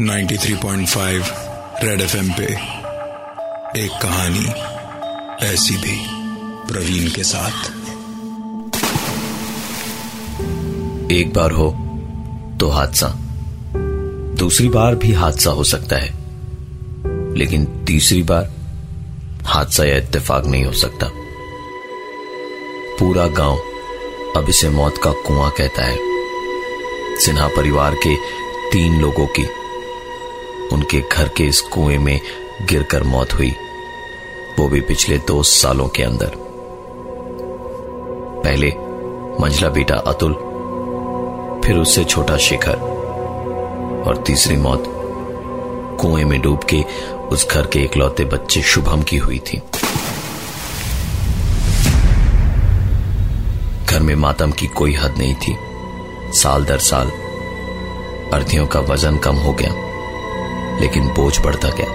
93.5 red FM पे एक कहानी ऐसी भी प्रवीण के साथ। एक बार हो तो हादसा। दूसरी बार भी हादसा हो सकता है। लेकिन तीसरी बार हादसा या इत्तेफाक नहीं हो सकता। पूरा गाँव अब इसे मौत का कुआँ कहता है। सिन्हा परिवार के तीन लोगों की। उनके घर के इस कुएँ में गिरकर मौत हुई। वो भी पिछले दो सालों के अंदर। पहले मंझला बेटा अतुल, फिर उससे छोटा शेखर और तीसरी मौत कुएँ में डूब के उस घर के इकलौते बच्चे शुभम की हुई थी। घर में मातम की कोई हद नहीं थी। साल दर साल अर्थियों का वज़न कम हो गया, लेकिन बोझ बढ़ता गया।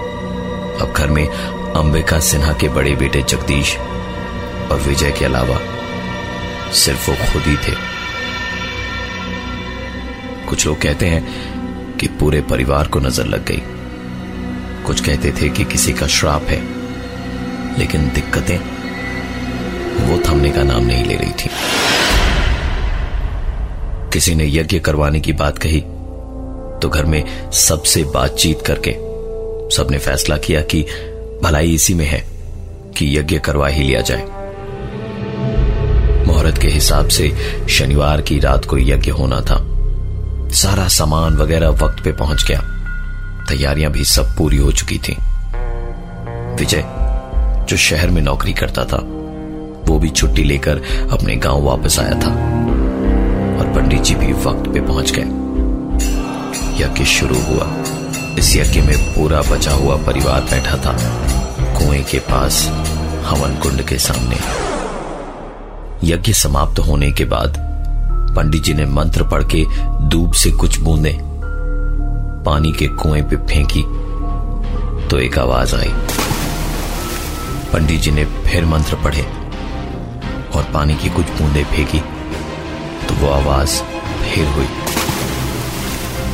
अब घर में अंबिका सिन्हा के बड़े बेटे जगदीश और विजय के अलावा सिर्फ़ वो खुद ही थे। कुछ लोग कहते हैं कि पूरे परिवार को नज़र लग गई। कुछ कहते थे कि किसी का श्राप है, लेकिन दिक्कतें वो थमने का नाम नहीं ले रही थी। किसी ने यज्ञ करवाने की बात कही तो घर में सबसे बातचीत करके सबने फैसला किया कि भलाई इसी में है कि यज्ञ करवा ही लिया जाए। मुहूर्त के हिसाब से शनिवार की रात को यज्ञ होना था। सारा सामान वगैरह वक्त पे पहुँच गया। तैयारियाँ भी सब पूरी हो चुकी थी। विजय, जो शहर में नौकरी करता था, वो भी छुट्टी लेकर अपने गाँव वापस आया था। भी वक्त पे पहुँच गए। यज्ञ शुरू हुआ। इस यज्ञ में पूरा बचा हुआ परिवार बैठा था। कुएँ के पास, हवन कुंड के सामने। यज्ञ समाप्त होने के बाद, पंडित जी ने मंत्र पढ़ के दूब से कुछ बूंदे, पानी के कुएँ पे फेंकी तो एक आवाज़ आई। पंडित जी ने फिर मंत्र पढ़े और पानी की कुछ बूंदे फेंकी। वो आवाज़ फिर हुई।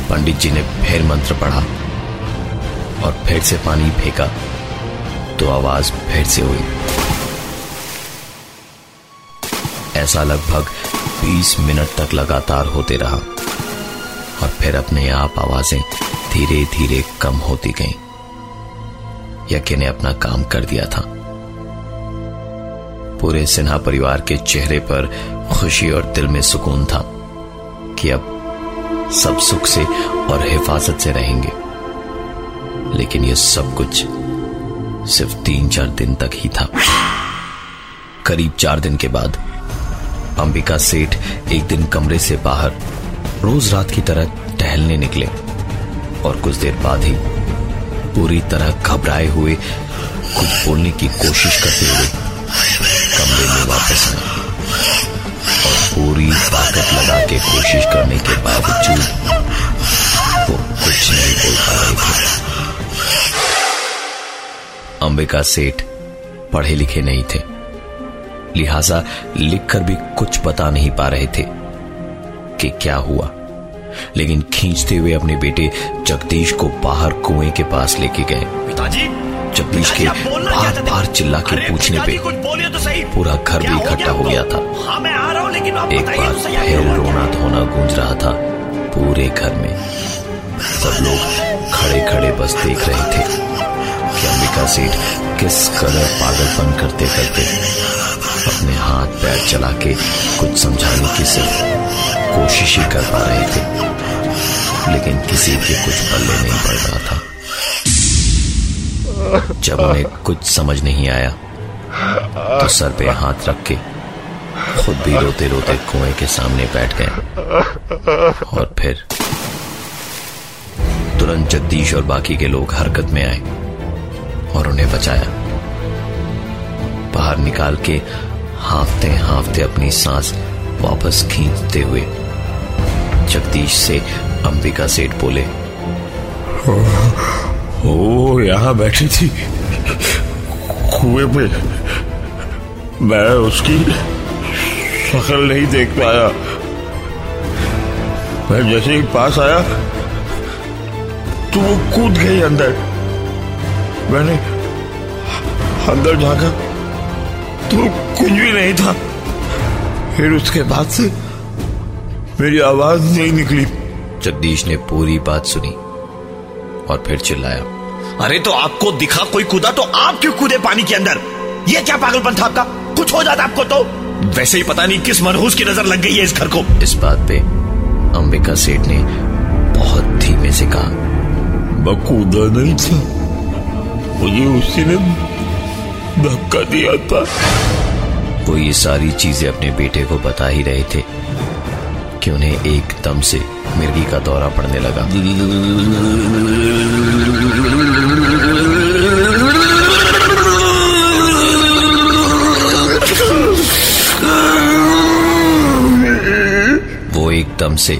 पंडित जी ने फिर मंत्र पढ़ा और फिर से पानी फेंका तो आवाज़ फिर से हुई। ऐसा लगभग 20 मिनट तक लगातार होते रहा और फिर अपने आप आवाज़ें धीरे धीरे कम होती गईं। यज्ञ ने अपना काम कर दिया था। पूरे सिन्हा परिवार के चेहरे पर खुशी और दिल में सुकून था कि अब सब सुख से और हिफाजत से रहेंगे। लेकिन यह सब कुछ सिर्फ़ तीन चार दिन तक ही था। करीब चार दिन के बाद अंबिका सेठ एक दिन कमरे से बाहर रोज रात की तरह टहलने निकले और कुछ देर बाद ही पूरी तरह घबराए हुए कुछ बोलने की कोशिश करते हुए कमरे में वापस आए। पूरी ताकत लगा के कोशिश करने के बावजूद वो कुछ नहीं बोल पा रहे थे अंबिका सेठ पढ़े लिखे नहीं थे। लिहाजा लिखकर भी कुछ बता नहीं पा रहे थे कि क्या हुआ। लेकिन खींचते हुए अपने बेटे जगदीश को बाहर कुएँ के पास लेके गए। जगदीश के बार बार चिल्ला के पूछने पे पूरा घर भी इकट्ठा हो गया था। रहा हूँ एक बार तो फिर रोना धोना गूंज रहा था पूरे घर में। सब लोग खड़े खड़े बस देख रहे थे कि अंबिका सेठ किस कदर पागलपन करते करते अपने हाथ पैर चला के कुछ समझाने की सिर्फ़ कोशिश ही कर पा रहे थे लेकिन किसी के कुछ पल्ले नहीं पड़ रहा था। जब उन्हें कुछ समझ नहीं आया तो सर पे हाथ रख के खुद भी रोते रोते कुएँ के सामने बैठ गए। और फिर तुरंत जगदीश और बाकी के लोग हरकत में आए और उन्हें बचाया। बाहर निकाल के हाफते हाफते अपनी सांस वापस खींचते हुए जगदीश से अंबिका सेठ बोले वो यहाँ बैठी थी। कुएँ पे। मैं उसकी शक्ल नहीं देख पाया। मैं जैसे ही पास आया तो वो कूद गई अंदर। मैंने अंदर झांका तो कुछ भी नहीं था। फिर उसके बाद से मेरी आवाज़ नहीं निकली। जगदीश ने पूरी बात सुनी। और फिर चिल्लाया अरे तो आपको दिखा कोई कूदा तो आप क्यों कूदे पानी के अंदर? ये क्या पागलपन था आपका? कुछ हो जाता आपको तो? वैसे ही पता नहीं किस मनहूस की नज़र लग गई है इस घर को। इस बात पे अंबिका सेठ ने बहुत धीमे से कहा मैं कूदा नहीं था। मुझे उसी ने धक्का दिया था। वो ये सारी चीज़ें अपने बेटे को बता ही रहे थे कि उन्हें एकदम से मिर्गी का दौरा पड़ने लगा। वो एकदम से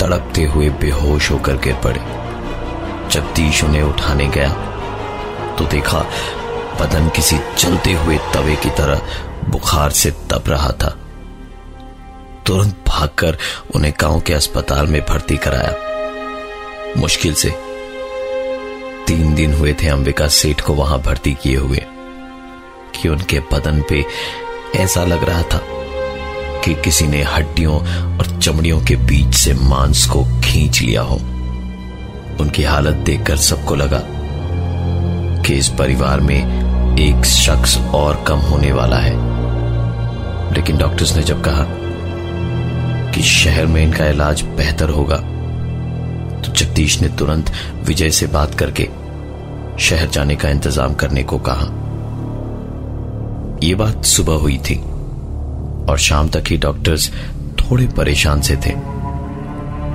तड़पते हुए बेहोश होकर गिर पड़े। जगदीश उन्हें उठाने गया तो देखा बदन किसी चलते हुए तवे की तरह बुखार से तप रहा था। तुरंत भागकर उन्हें गाँव के अस्पताल में भर्ती कराया। मुश्किल से तीन दिन हुए थे अंबिका सेठ को वहाँ भर्ती किए हुए, कि उनके बदन पे ऐसा लग रहा था कि किसी ने हड्डियों और चमड़ियों के बीच से मांस को खींच लिया हो। उनकी हालत देखकर सबको लगा कि इस परिवार में एक शख्स और कम होने वाला है। लेकिन डॉक्टर्स ने जब कहा कि शहर में इनका इलाज बेहतर होगा। तो जगदीश ने तुरंत विजय से बात करके शहर जाने का इंतज़ाम करने को कहा। यह बात सुबह हुई थी और शाम तक ही डॉक्टर्स थोड़े परेशान से थे।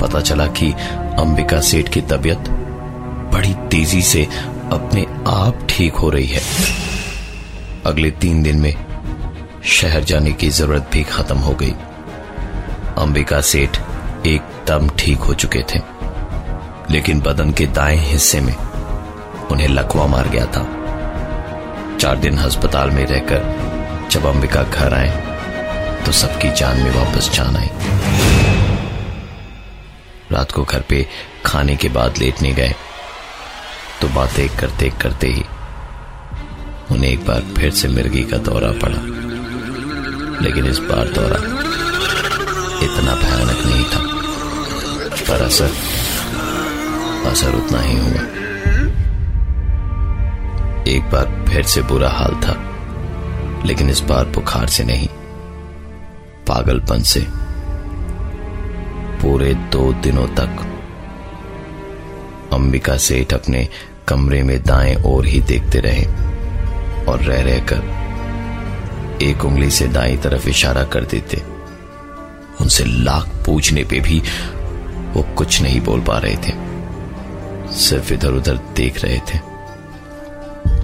पता चला कि अंबिका सेठ की तबीयत बड़ी तेज़ी से अपने आप ठीक हो रही है। अगले तीन दिन में शहर जाने की ज़रूरत भी खत्म हो गई। अंबिका सेठ एकदम ठीक हो चुके थे। लेकिन बदन के दाएँ हिस्से में उन्हें लकवा मार गया था। चार दिन अस्पताल में रहकर जब अंबिका घर आए तो सबकी जान में वापस जान आई। रात को घर पे खाने के बाद लेटने गए तो बातें करते करते ही उन्हें एक बार फिर से मिर्गी का दौरा पड़ा। लेकिन इस बार दौरा इतना भयानक नहीं था। पर असर असर उतना ही हुआ। एक बार फिर से बुरा हाल था, लेकिन इस बार बुखार से नहीं, पागलपन से। पूरे दो दिनों तक अंबिका सेठ अपने कमरे में दाएँ ओर ही देखते रहे और रह रहकर एक उंगली से दाई तरफ़ इशारा कर देते। उनसे लाख पूछने पे भी वो कुछ नहीं बोल पा रहे थे। सिर्फ़ इधर उधर देख रहे थे।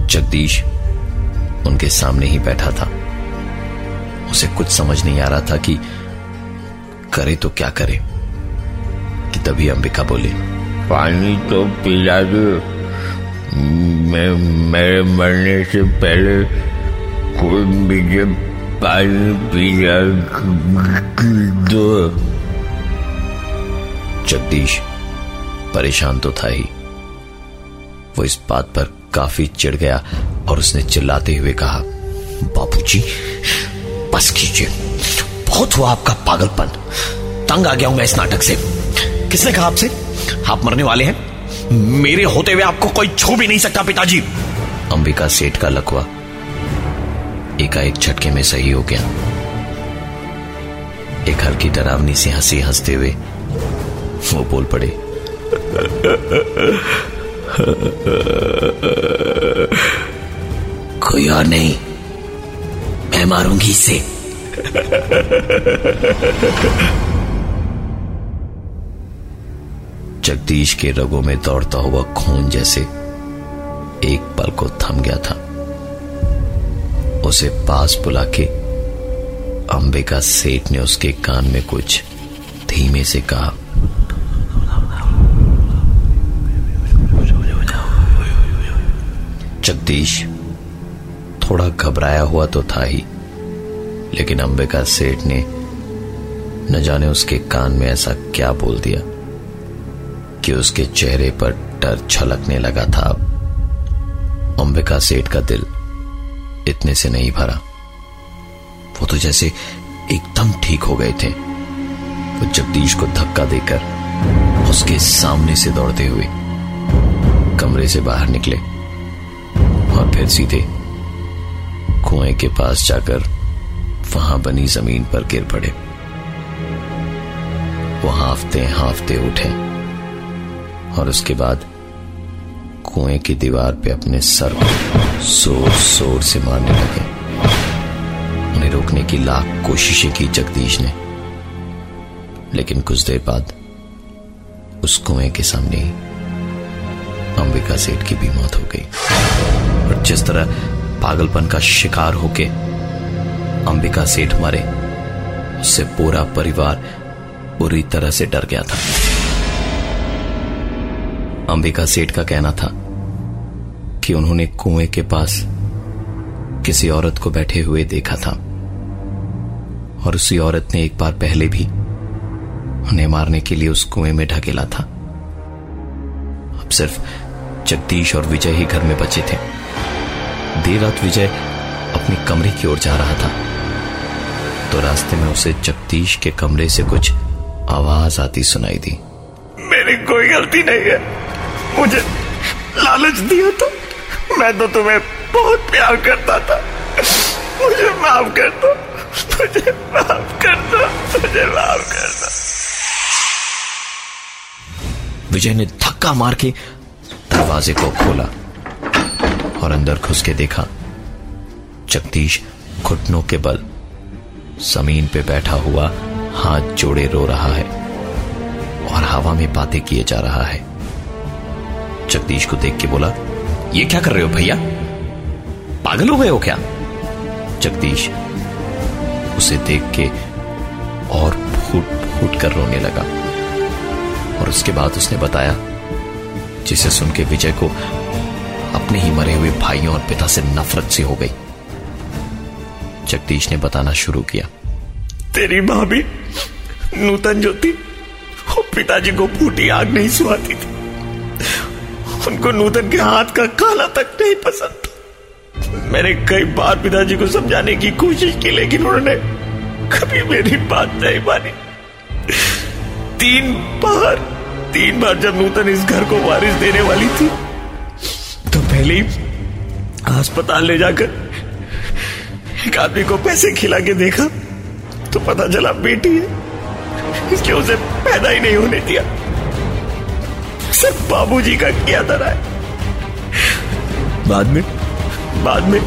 जगदीश उनके सामने ही बैठा था। उसे कुछ समझ नहीं आ रहा था कि करे तो क्या करे। कि तभी अंबिका बोली, पानी तो पिला दो। मैं मेरे मरने से पहले कोई मुझे दो। जगदीश, परेशान तो था ही। वो इस बात पर काफ़ी चिढ़ गया और उसने चिल्लाते हुए कहा बाबूजी बस कीजिए। बहुत हुआ आपका पागलपन। तंग आ गया हूँ मैं इस नाटक से। किसने कहा आपसे? आप मरने वाले हैं। मेरे होते हुए आपको कोई छू भी नहीं सकता, पिताजी। अंबिका सेठ का लकवा एकाएक झटके में सही हो गया। एक हल्की डरावनी सी हँसी हँसते हुए वो बोल पड़े। कोई और नहीं, मैं मारूँगी इसे। जगदीश के रगों में दौड़ता हुआ खून जैसे एक पल को थम गया था। उसे पास बुला के अंबिका सेठ ने उसके कान में कुछ धीमे से कहा, जगदीश, थोड़ा घबराया हुआ तो था ही, लेकिन अंबिका सेठ ने न जाने उसके कान में ऐसा क्या बोल दिया कि उसके चेहरे पर डर छलकने लगा था। अंबिका सेठ का दिल इतने से नहीं भरा। वो तो जैसे एकदम ठीक हो गए थे। वो जगदीश को धक्का देकर उसके सामने से दौड़ते हुए कमरे से बाहर निकले और फिर सीधे कुएँ के पास जाकर वहाँ बनी ज़मीन पर गिर पड़े। वो हाफते हाफते उठे और उसके बाद कुएँ की दीवार पे अपने सर को ज़ोर ज़ोर से मारने लगे। उन्हें रोकने की लाख कोशिशें की जगदीश ने। लेकिन कुछ देर बाद उस कुएँ के सामने अंबिका सेठ की भी मौत हो गई। और जिस तरह पागलपन का शिकार होके अंबिका सेठ मरे, उससे पूरा परिवार बुरी तरह से डर गया था। अंबिका सेठ का कहना था कि उन्होंने कुएँ के पास किसी औरत को बैठे हुए देखा था। और उसी औरत ने एक बार पहले भी उन्हें मारने के लिए उस कुएँ में ढकेला था। अब सिर्फ़ जगदीश और विजय ही घर में बचे थे। देर रात विजय अपने कमरे की ओर जा रहा था। तो रास्ते में उसे जगदीश के कमरे से कुछ आवाज़ आती सुनाई दी। मेरी कोई गलती नहीं है। मुझे लालच दिया तो मैं तो तुम्हें बहुत प्यार करता था। मुझे माफ़ कर दो। मुझे माफ़ कर दो। मुझे माफ़ कर दो। विजय ने धक्का मार के दरवाजे को खोला और अंदर घुस के देखा, जगदीश घुटनों के बल ज़मीन पे बैठा हुआ हाथ जोड़े रो रहा है और हवा में बातें किए जा रहा है। जगदीश को देख के बोला ये क्या कर रहे हो भैया? पागल हो गए हो क्या? जगदीश, उसे देख के और फूट फूट कर रोने लगा। और उसके बाद उसने बताया, जिसे सुन के विजय को अपने ही मरे हुए भाइयों और पिता से नफरत सी हो गई। जगदीश ने बताना शुरू किया। तेरी भाभी नूतन ज्योति पिताजी को फूटी आग नहीं सुहाती थी। उनको नूतन के हाथ का काला तक नहीं पसंद मैंने कई बार पिताजी को समझाने की कोशिश की, लेकिन उन्होंने कभी मेरी बात नहीं मानी। तीन बार तीन बार जब नूतन इस घर को वारिस देने वाली थी तो पहले अस्पताल ले जाकर एक आदमी को पैसे खिला के देखा तो पता चला बेटी है। इसलिए उसे पैदा ही नहीं होने दिया। सिर्फ़ बाबूजी का किया धरा है? बाद में? बाद में?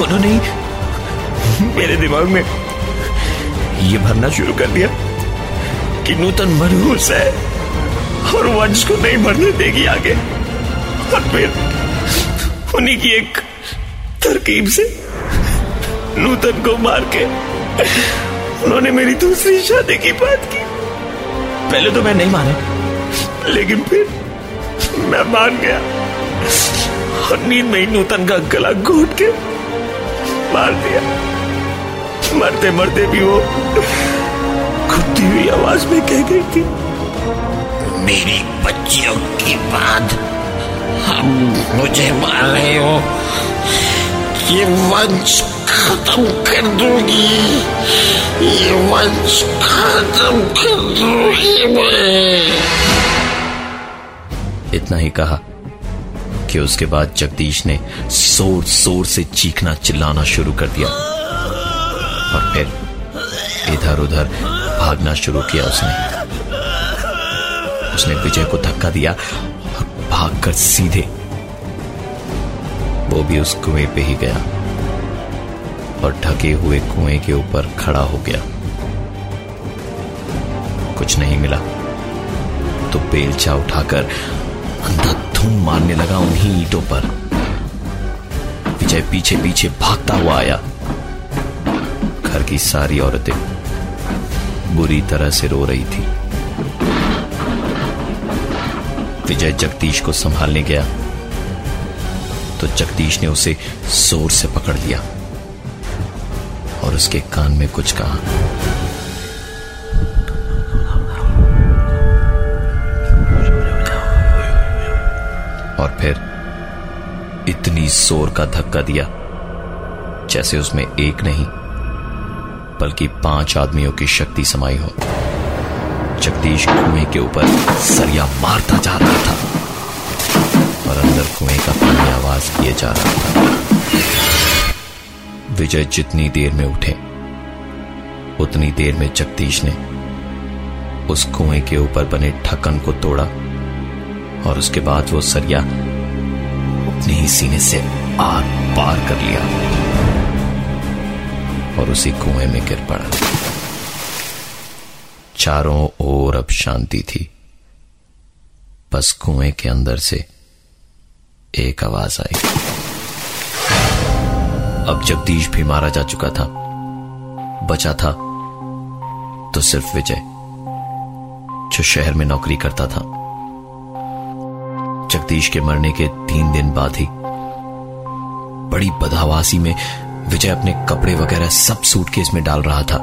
उन्होंने मेरे दिमाग में ये भरना शुरू कर दिया कि नूतन मनहूस है और वंश को नहीं बढ़ने देगी आगे। और फिर उन्हीं की एक तरकीब से नूतन को मार के उन्होंने मेरी दूसरी शादी की बात की। पहले तो मैं नहीं माना। लेकिन फिर मैं मान गया। और नींद में ही नूतन का गला घोट के मार दिया। मरते मरते भी वो खुदती हुई आवाज़ में कह गई थी, मेरी बच्चियों की बात हम मुझे मार रहे हो। ये वंश खत्म कर दूँगी। ये वंश खत्म कर दूँगी मैं। इतना ही कहा कि उसके बाद जगदीश ने ज़ोर ज़ोर से चीखना चिल्लाना शुरू कर दिया। और फिर इधर उधर भागना शुरू किया उसने। उसने विजय को धक्का दिया और भागकर सीधे वो भी उस कुएँ पे ही गया और ढके हुए कुएँ के ऊपर खड़ा हो गया। कुछ नहीं मिला। तो बेलचा उठाकर अंधाधुन मारने लगा उन्हीं ईंटों पर। विजय पीछे पीछे भागता हुआ आया। घर की सारी औरतें बुरी तरह से रो रही थी। विजय जगदीश को संभालने गया। तो जगदीश ने उसे ज़ोर से पकड़ लिया और उसके कान में कुछ कहा। बड़ी ज़ोर का धक्का दिया जैसे उसमें एक नहीं, बल्कि पाँच आदमियों की शक्ति समाई हो। जगदीश कुएँ के ऊपर सरिया मारता जा रहा था और अंदर कुएँ का पानी आवाज़ किए जा रहा था। विजय जितनी देर में उठे, उतनी देर में जगदीश ने उस कुएँ के ऊपर बने ढक्कन को तोड़ा और उसके बाद वो सरिया अपने ही सीने से आर पार कर लिया और उसी कुएँ में गिर पड़ा। चारों ओर अब शांति थी। बस कुएँ के अंदर से एक आवाज़ आई। अब जगदीश भी मारा जा चुका था, बचा था तो सिर्फ़ विजय, जो शहर में नौकरी करता था। जगदीश के मरने के तीन दिन बाद ही बड़ी बदहवासी में विजय अपने कपड़े वगैरह सब सूटकेस में डाल रहा था।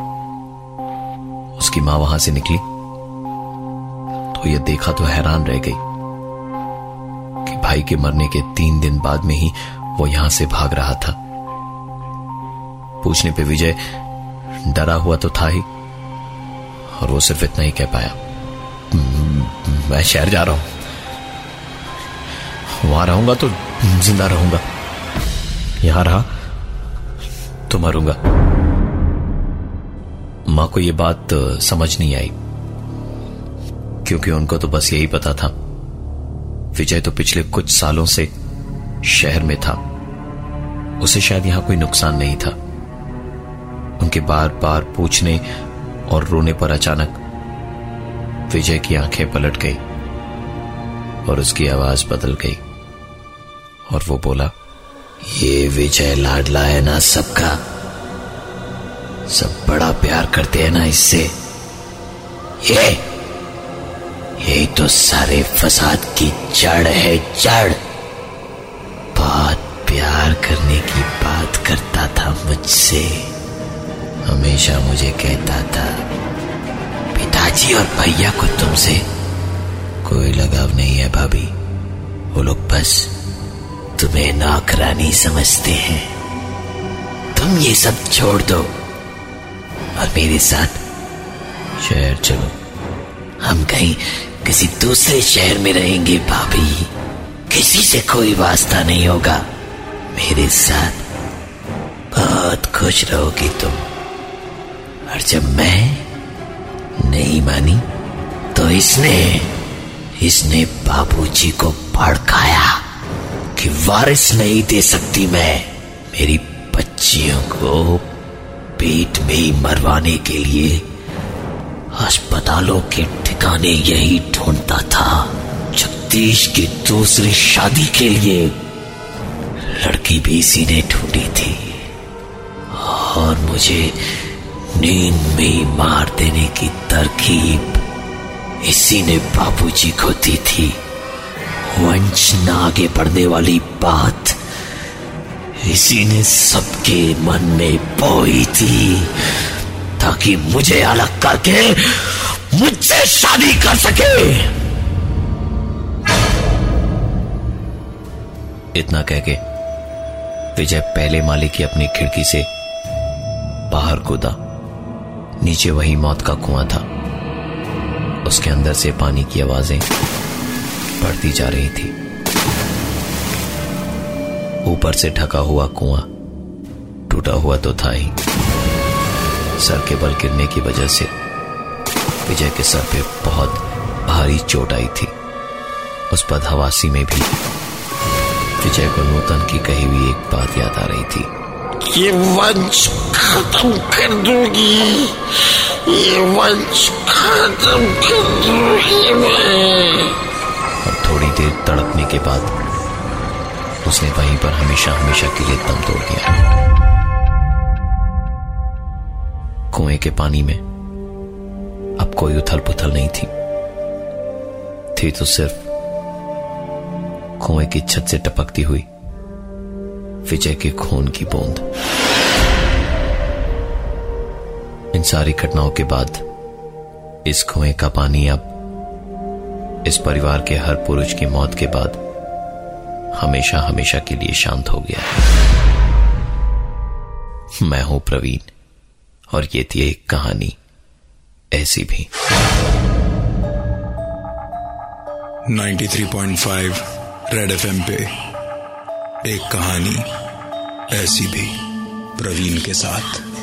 उसकी माँ वहाँ से निकली। तो यह देखा तो हैरान रह गई कि भाई के मरने के तीन दिन बाद में ही वो यहाँ से भाग रहा था। पूछने पे विजय डरा हुआ तो था ही, और वो सिर्फ़ इतना ही कह पाया। मैं शहर जा रहा हूँ। वहाँ रहूँगा तो ज़िंदा रहूँगा। यहाँ रहा तो मरूँगा। माँ को यह बात समझ नहीं आई। क्योंकि उनको तो बस यही पता था। विजय तो पिछले कुछ सालों से शहर में था। उसे शायद यहाँ कोई नुकसान नहीं था। उनके बार बार पूछने और रोने पर अचानक विजय की आँखें पलट गई और उसकी आवाज़ बदल गई। और वो बोला, ये विजय लाडला है ना सबका? सब बड़ा प्यार करते हैं ना इससे? ये यही तो सारे फसाद की जड़ है, जड़। बहुत प्यार करने की बात करता था मुझसे। हमेशा मुझे कहता था, पिताजी और भैया को तुमसे कोई लगाव नहीं है भाभी। वो लोग बस तुम्हें नौकरानी समझते हैं। तुम ये सब छोड़ दो। और मेरे साथ शहर चलो। हम कहीं किसी दूसरे शहर में रहेंगे, भाभी। किसी से कोई वास्ता नहीं होगा। मेरे साथ बहुत खुश रहोगी तुम। और जब मैं नहीं मानी तो इसने इसने बाबूजी को भड़काया। कि वारिस नहीं दे सकती मैं। मेरी बच्चियों को पेट में ही मरवाने के लिए अस्पतालों के ठिकाने यही ढूंढता था। जगदीश की दूसरी शादी के लिए लड़की भी इसी ने ढूंढी थी। और मुझे नींद में मार देने की तरकीब इसी ने बाबूजी को दी थी। वंश न आगे बढ़ने वाली बात इसी ने सबके मन में बोई थी, ताकि मुझे अलग करके मुझसे शादी कर सके। इतना कह के विजय पहले माले की अपनी खिड़की से बाहर कूदा। नीचे वही मौत का कुआँ था। उसके अंदर से पानी की आवाज़ें बढ़ती जा रही थी। ऊपर से ढका हुआ कुआँ, टूटा हुआ तो था ही। सर के बल गिरने की वजह से विजय के सर पे बहुत भारी चोट आई थी। उस बदहवासी में भी विजय को नूतन की कही हुई एक बात याद आ रही थी। ये वंश खत्म कर दूँगी। ये वंश खत्म कर दूँगी मैं। और थोड़ी देर तड़पने के बाद उसने वहीं पर हमेशा हमेशा के लिए दम तोड़ दिया। कुएँ के पानी में अब कोई उथल पुथल नहीं थी। थी तो सिर्फ़ कुएँ की छत से टपकती हुई विजय के खून की बूंद। इन सारी घटनाओं के बाद इस कुएँ का पानी अब इस परिवार के हर पुरुष की मौत के बाद हमेशा हमेशा के लिए शांत हो गया मैं हूँ प्रवीण, और ये थी एक कहानी, ऐसी भी। 93.5 रेड एफएम पे एक कहानी, ऐसी भी, प्रवीण के साथ।